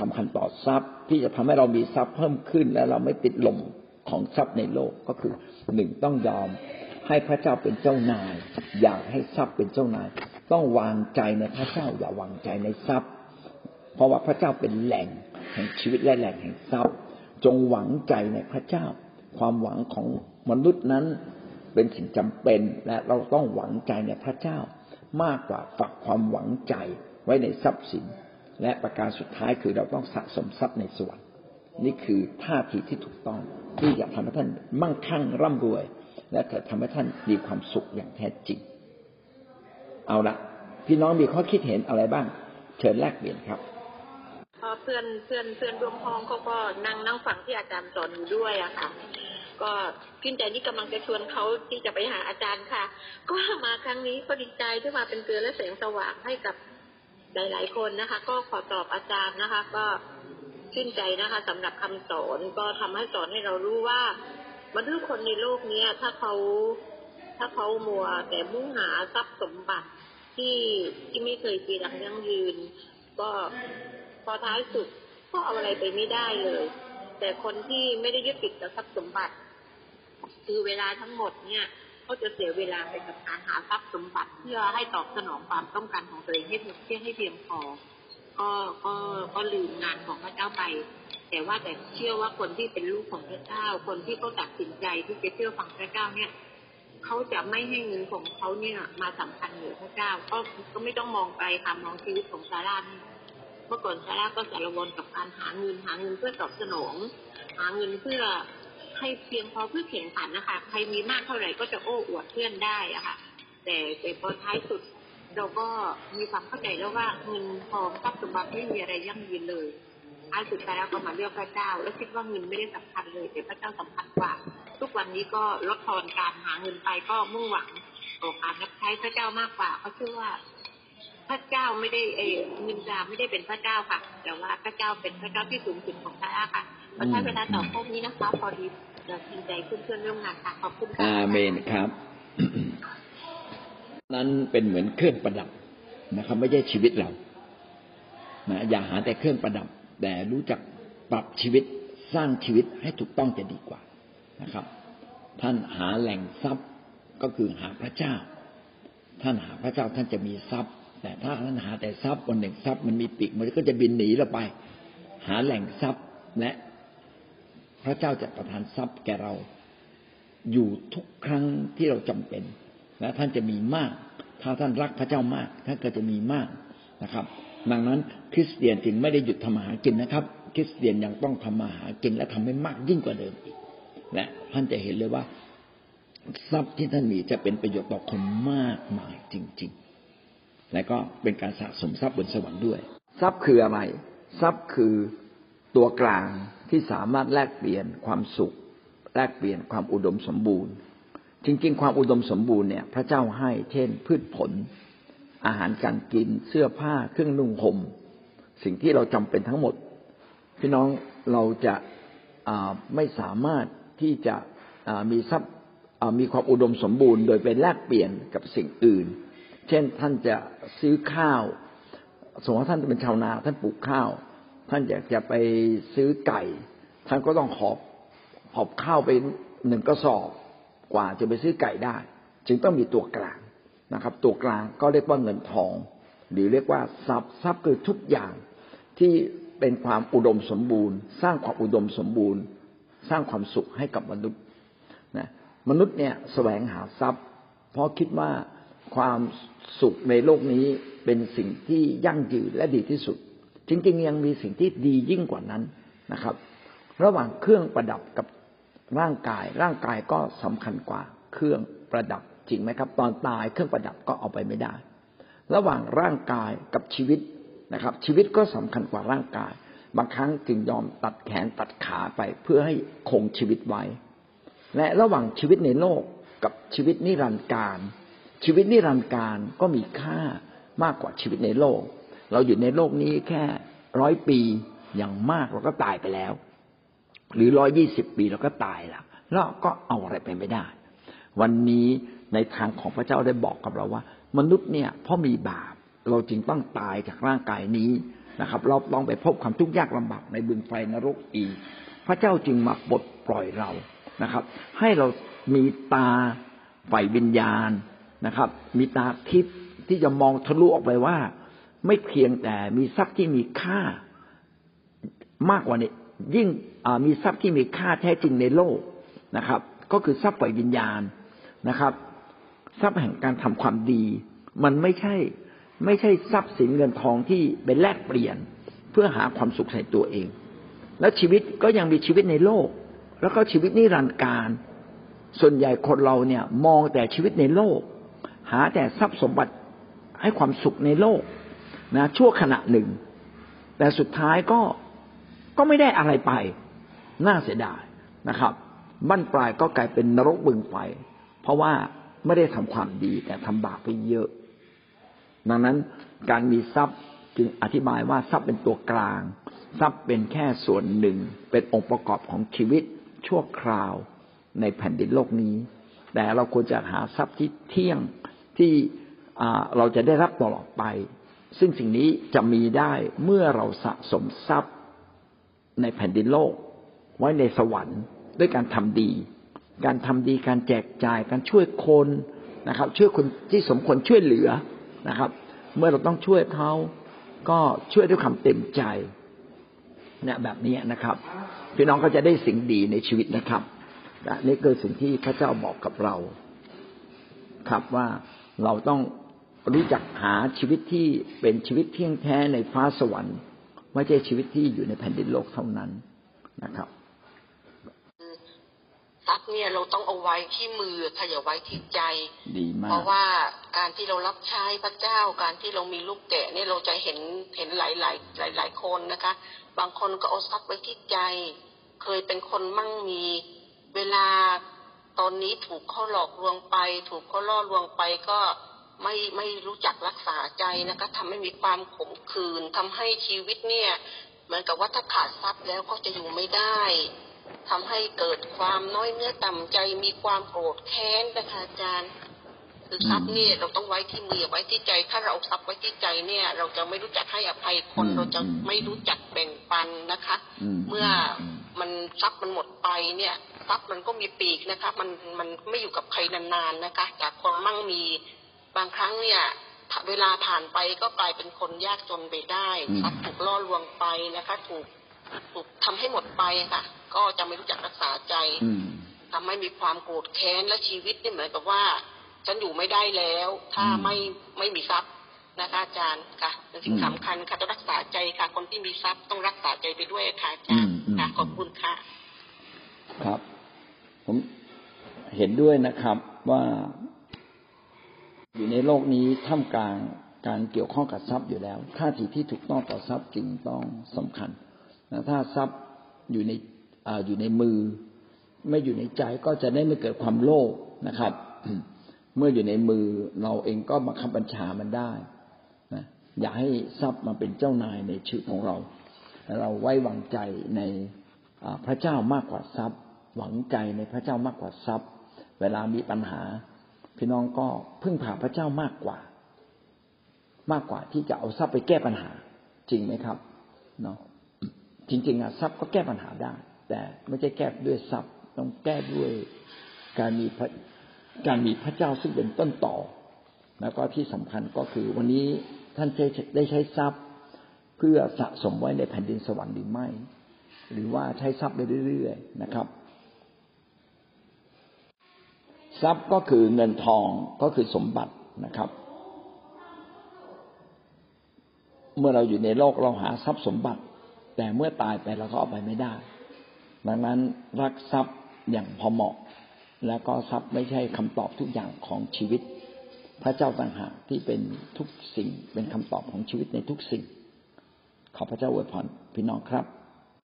สำคัญต่อทรัพย์ ที่จะทำให้เรามีทรัพย์เพิ่มขึ้น และเราไม่ติดลมของทรัพย์ในโลกก็คือหนึ่งต้องยอมให้พระเจ้าเป็นเจ้านาย อยากให้ทรัพย์เป็นเจ้านาย ต้องวางใจในพระเจ้าอย่าวางใจในทรัพย์ เพราะว่าพระเจ้าเป็นแหล่งแห่งชีวิตและแหล่งแห่งทรัพย์ จงหวังใจในพระเจ้า ความหวังของมนุษย์นั้นเป็นสิ่งจำเป็นและเราต้องหวังใจในพระเจ้ามากกว่าฝากความหวังใจไว้ในทรัพย์สิน และประการสุดท้ายคือเราต้องสะสมทรัพย์ในสวรรค์นี่คือท่าทีที่ถูกต้องที่จะทำให้ท่านมั่งคั่งร่ำรวย และจะทำให้ท่านมีความสุขอย่างแท้จริง เอาละพี่น้องมีข้อคิดเห็นอะไรบ้าง เชิญแลกเปลี่ยนครับเพื่อนเพื่อนเพื่อนร่วมห้องเขาก็นั่งนั่งฟังที่อาจารย์สอนอยู่ด้วยอะค่ะ ก็ขึ้นใจนี่กำลังจะชวนเขาที่จะไปหาอาจารย์ค่ะ ก็มาครั้งนี้ก็ดีใจที่มาเป็นเกลือและแสงสว่างให้กับ หลาย ๆ คนนะคะ ก็ขอตอบอาจารย์นะคะ ก็ชื่นใจนะคะสำหรับคำสอนก็ทำให้สอนให้เรารู้ว่ามนุษย์คนในโลกเนี้ยถ้าเขาถ้าเขามัวแต่มุ่งหาทรัพย์สมบัติที่ที่ไม่เคยจีรังยั่งยืน ก็พอท้ายสุดก็เอาอะไรไปไม่ได้เลย แต่คนที่ไม่ได้ยึดติดกับทรัพย์สมบัติ คือเวลาทั้งหมดเนี่ยเขาจะเสียเวลาไปกับการหาทรัพย์สมบัติ พื่อให้ตอบสนองความต้องการของตัวเองให้เพียงให้เพียงพอ ก็ก็ก็ลืมงานของพระเจ้าไป แต่ว่าแต่เชื่อว่าคนที่เป็นลูกของพระเจ้า คนที่เขาตัดสินใจที่จะเชื่อฟังพระเจ้าเนี่ยเขาจะไม่ให้เงินของเขาเนี่ยมาสำคัญเหนือพระเจ้า ก็ก็ไม่ต้องมองไปค่ะมองชีวิตของซาร่าเมื่อก่อนซาร่าก็สารวนกับการหาเงินหาเงินเพื่อตอบสนอง หาเงินเพื่อให้เพียงพอเพื่อแข่งขันนะคะ ใครมีมากเท่าไหร่ก็จะโอ้อวดเพื่อนได้อะค่ะ แต่แต่พอท้ายสุด เราก็มีความเข้าใจแล้วว่าเงินทองทรัพย์สมบัติไม่มีอะไรยั่งยืนเลยท้ายสุดท้ายแล้วก็มาเลือกพระเจ้า แล้วคิดว่าเงินไม่ได้สำคัญเลยแต่พระเจ้าสำคัญกว่า ทุกวันนี้ก็ลดทอนการหาเงินไปก็มุ่งหวังต่อการรับใช้พระเจ้ามากกว่าเพราะเชื่อว่าพระเจ้าไม่ได้เอเงินดาไม่ได้เป็นพระเจ้าค่ะ แต่ว่าพระเจ้าเป็นพระเจ้าที่สูงสุดของพระเจ้าค่ะพระเจ้าเวลาต่อพวกนี้นะคะ พอดีเราจริงใจเพื่อนๆร่วมงานค่ะขอบคุณค่ะอาเมนครับ นั้นเป็นเหมือนเครื่องประดับนะครับ ไม่ใช่ชีวิตเรานะอย่าหาแต่เครื่องประดับ แต่รู้จักปรับชีวิตสร้างชีวิตให้ถูกต้องจะดีกว่านะครับ ท่านหาแหล่งทรัพย์ก็คือหาพระเจ้า ท่านหาพระเจ้าท่านจะมีทรัพย์ แต่ถ้าท่านหาแต่ทรัพย์วันหนึ่งทรัพย์มันมีปีกมันก็จะบินหนีเราไป หาแหล่งทรัพย์และพระเจ้าจะประทานทรัพย์แก่เราอยู่ทุกครั้งที่เราจำเป็น และท่านจะมีมาก ถ้าท่านรักพระเจ้ามาก ท่านก็จะมีมากนะครับ ดังนั้นคริสเตียนจึงไม่ได้หยุดทำมาหากินนะครับ คริสเตียนยังต้องทำมาหากินและทำให้มากยิ่งกว่าเดิมอีก และท่านจะเห็นเลยว่าทรัพย์ที่ท่านมีจะเป็นประโยชน์ต่อคนมากมายจริง ๆ และก็เป็นการสะสมทรัพย์บนสวรรค์ด้วย ทรัพย์คืออะไร ทรัพย์คือตัวกลางที่สามารถแลกเปลี่ยนความสุข แลกเปลี่ยนความอุดมสมบูรณ์ จริงๆ ความอุดมสมบูรณ์เนี่ย พระเจ้าให้ เช่น พืชผล อาหารการกิน เสื้อผ้า เครื่องนุ่งห่ม สิ่งที่เราจำเป็นทั้งหมด พี่น้องเราจะไม่สามารถที่จะมีทรัพย์มีความอุดมสมบูรณ์ โดยไปแลกเปลี่ยนกับสิ่งอื่น เช่นท่านจะซื้อข้าว สมมติว่าท่านเป็นชาวนา ท่านปลูกข้าว ท่านอยากจะไปซื้อไก่ ท่านก็ต้องขอบหอบข้าวไปหนึ่งกระสอบ กว่าจะไปซื้อไก่ได้ จึงต้องมีตัวกลางนะครับ ตัวกลางก็เรียกว่าเงินทอง หรือเรียกว่าทรัพย์ทรัพย์คือทุกอย่างที่เป็นความอุดมสมบูรณ์ สร้างความอุดมสมบูรณ์ สร้างความสุขให้กับมนุษย์นะมนุษย์เนี่ยแสวงหาทรัพย์ เพราะคิดว่าความสุขในโลกนี้เป็นสิ่งที่ยั่งยืนและดีที่สุด จริงๆยังมีสิ่งที่ดียิ่งกว่านั้นนะครับ ระหว่างเครื่องประดับกับ ร่างกาย ร่างกายก็สำคัญกว่าเครื่องประดับจริงไหมครับ ตอนตายเครื่องประดับก็เอาไปไม่ได้ ระหว่างร่างกายกับชีวิตนะครับ ชีวิตก็สำคัญกว่าร่างกาย บางครั้งจึงยอมตัดแขนตัดขาไปเพื่อให้คงชีวิตไว้ และระหว่างชีวิตในโลกกับชีวิตนิรันดร์การ ชีวิตนิรันดร์การก็มีค่ามากกว่าชีวิตในโลก เราอยู่ในโลกนี้แค่ร้อยปีอย่างมากเราก็ตายไปแล้ว หรือร้อยี่สิบปีเราก็ตายละแล้วก็เอาอะไรไปไม่ได้ วันนี้ในทางของพระเจ้าได้บอกกับเราว่า มนุษย์เนี่ยเพราะมีบาปเราจึงต้องตายจากร่างกายนี้นะครับ เราต้องไปพบความทุกข์ยากลำบากในบึงไฟนรกอีก พระเจ้าจึงมาปลดปล่อยเรานะครับ ให้เรามีตาฝ่ายวิญญาณนะครับ มีตาทิพย์ที่จะมองทะลุออกไปว่า ไม่เพียงแต่มีทรัพย์ที่มีค่ามากกว่านี้ ยิ่งมีทรัพย์ที่มีค่าแท้จริงในโลกนะครับ ก็คือทรัพย์ฝ่ายวิญญาณนะครับ ทรัพย์แห่งการทำความดี มันไม่ใช่ไม่ใช่ทรัพย์สินเงินทองที่เป็นแลกเปลี่ยนเพื่อหาความสุขใส่ตัวเอง แล้วชีวิตก็ยังมีชีวิตในโลก แล้วก็ชีวิตนิรันดร์การ ส่วนใหญ่คนเราเนี่ยมองแต่ชีวิตในโลก หาแต่ทรัพย์สมบัติให้ความสุขในโลกนะชั่วขณะหนึ่ง แต่สุดท้ายก็ ก็ไม่ได้อะไรไป น่าเสียดายนะครับบั้นปลายก็กลายเป็นนรกบึงไฟเพราะว่าไม่ได้ทำความดีแต่ทำบาปไปเยอะ ดังนั้นการมีทรัพย์จึงอธิบายว่าทรัพย์เป็นตัวกลาง ทรัพย์เป็นแค่ส่วนหนึ่ง เป็นองค์ประกอบของชีวิตชั่วคราวในแผ่นดินโลกนี้ แต่เราควรจะหาทรัพย์ที่เที่ยงที่เราจะได้รับตลอดไป ซึ่งสิ่งนี้จะมีได้เมื่อเราสะสมทรัพย์ ในแผ่นดินโลก ไว้ในสวรรค์ ด้วยการทำดี การทำดีการแจกจ่ายการช่วยคนนะครับ ช่วยคนที่สมควรช่วยเหลือนะครับ เมื่อเราต้องช่วยเขาก็ช่วยด้วยความเต็มใจเนี่ยแบบนี้นะครับพี่น้องก็จะได้สิ่งดีในชีวิตนะครับนี่คือสิ่งที่พระเจ้าบอกกับเรา ครับว่าเราต้องรู้จักหาชีวิตที่เป็นชีวิตเที่ยงแท้ในฟ้าสวรรค์ ไม่ใช่ชีวิตที่อยู่ในแผ่นดินโลกเท่านั้นนะครับทรัพย์เนี่ยเราต้องเอาไว้ที่มือค่ะอย่าไว้ที่ใจ ดีมาก เพราะว่าการที่เรารับใช้พระเจ้าการที่เรามีลูกแกะเนี่ยเราจะเห็นเห็นหลายหลายหลายหลายคนนะคะ บางคนก็เอาทรัพย์ไว้ที่ใจ เคยเป็นคนมั่งมีเวลาตอนนี้ถูกเขาหลอกลวงไป ถูกเขาล่อลวงไปก็ ไม่ไม่รู้จักรักษาใจนะคะทำให้มีความขมขื่นทำให้ชีวิตเนี่ยเหมือนกับว่าถ้าขาดทรัพย์แล้วก็จะอยู่ไม่ได้ทำให้เกิดความน้อยเนื้อต่ำใจมีความโกรธแค้นนะคะอาจารย์คือทรัพย์เนี่ยเราต้องไว้ที่มือไว้ที่ใจ ถ้าเราทรัพย์ไว้ที่ใจเนี่ย เราจะไม่รู้จักให้อภัยคนเราจะไม่รู้จักแบ่งปันนะคะ เมื่อมันทรัพย์มันหมดไปเนี่ยทรัพย์มันก็มีปีกนะคะ มันมันไม่อยู่กับใครนานๆนะคะ จากคนมั่งมี บางครั้งเนี่ยเวลาผ่านไปก็กลายเป็นคนยากจนไปได้ทรัพย์ถูกล่อลวงไปนะคะถูกถูกทำให้หมดไปค่ะ ก็จะไม่รู้จักรักษาใจทำให้มีความโกรธแค้นและชีวิตนี่เหมือนกับว่า ฉันอยู่ไม่ได้แล้ว ถ้าไม่ไม่มีทรัพย์นะคะอาจารย์ค่ะเป็นสิ่งสำคัญค่ะต้องรักษาใจค่ะ คนที่มีทรัพย์ต้องรักษาใจไปด้วยค่ะอาจารย์ค่ะขอบคุณค่ะ ครับ ผมเห็นด้วยนะครับว่า อยู่ในโลกนี้ท่ามกลางการเกี่ยวข้องกับทรัพย์อยู่แล้วท่าทีที่ถูกต้องต่อทรัพย์จึงต้องสำคัญถ้าทรัพย์อยู่ในอยู่ในมือ ไม่อยู่ในใจก็จะได้ไม่เกิดความโลภนะครับ เมื่ออยู่ในมือเราเองก็มาคับบัญชามันได้นะอย่าให้ทรัพย์มาเป็นเจ้านายในชีวิตของเรา เราไว้วางใจในพระเจ้ามากกว่าทรัพย์ หวังใจในพระเจ้ามากกว่าทรัพย์ เวลามีปัญหา พี่น้องก็พึ่งพาพระเจ้ามากกว่า มากกว่าที่จะเอาทรัพย์ไปแก้ปัญหา จริงไหมครับเนาะจริงๆอะทรัพย์ก็แก้ปัญหาได้ แต่ไม่ใช่แก้ด้วยทรัพย์ต้องแก้ด้วยการมีพระการมีพระเจ้าซึ่งเป็นต้นต่อ แล้วก็ที่สำคัญก็คือวันนี้ท่านได้ใช้ทรัพย์เพื่อสะสมไว้ในแผ่นดินสวรรค์หรือไม่ หรือว่าใช้ทรัพย์ไปเรื่อย ๆ นะครับ ทรัพย์ก็คือเงินทองก็คือสมบัตินะครับ เมื่อเราอยู่ในโลกเราหาทรัพย์สมบัติ แต่เมื่อตายไปเราก็เอาไปไม่ได้ ดังนั้นรักทรัพย์อย่างพอเหมาะ แล้วก็ทรัพย์ไม่ใช่คำตอบทุกอย่างของชีวิต พระเจ้าต่างหากที่เป็นทุกสิ่งเป็นคำตอบของชีวิตในทุกสิ่ง ขอพระเจ้าอวยพรพี่น้องครับ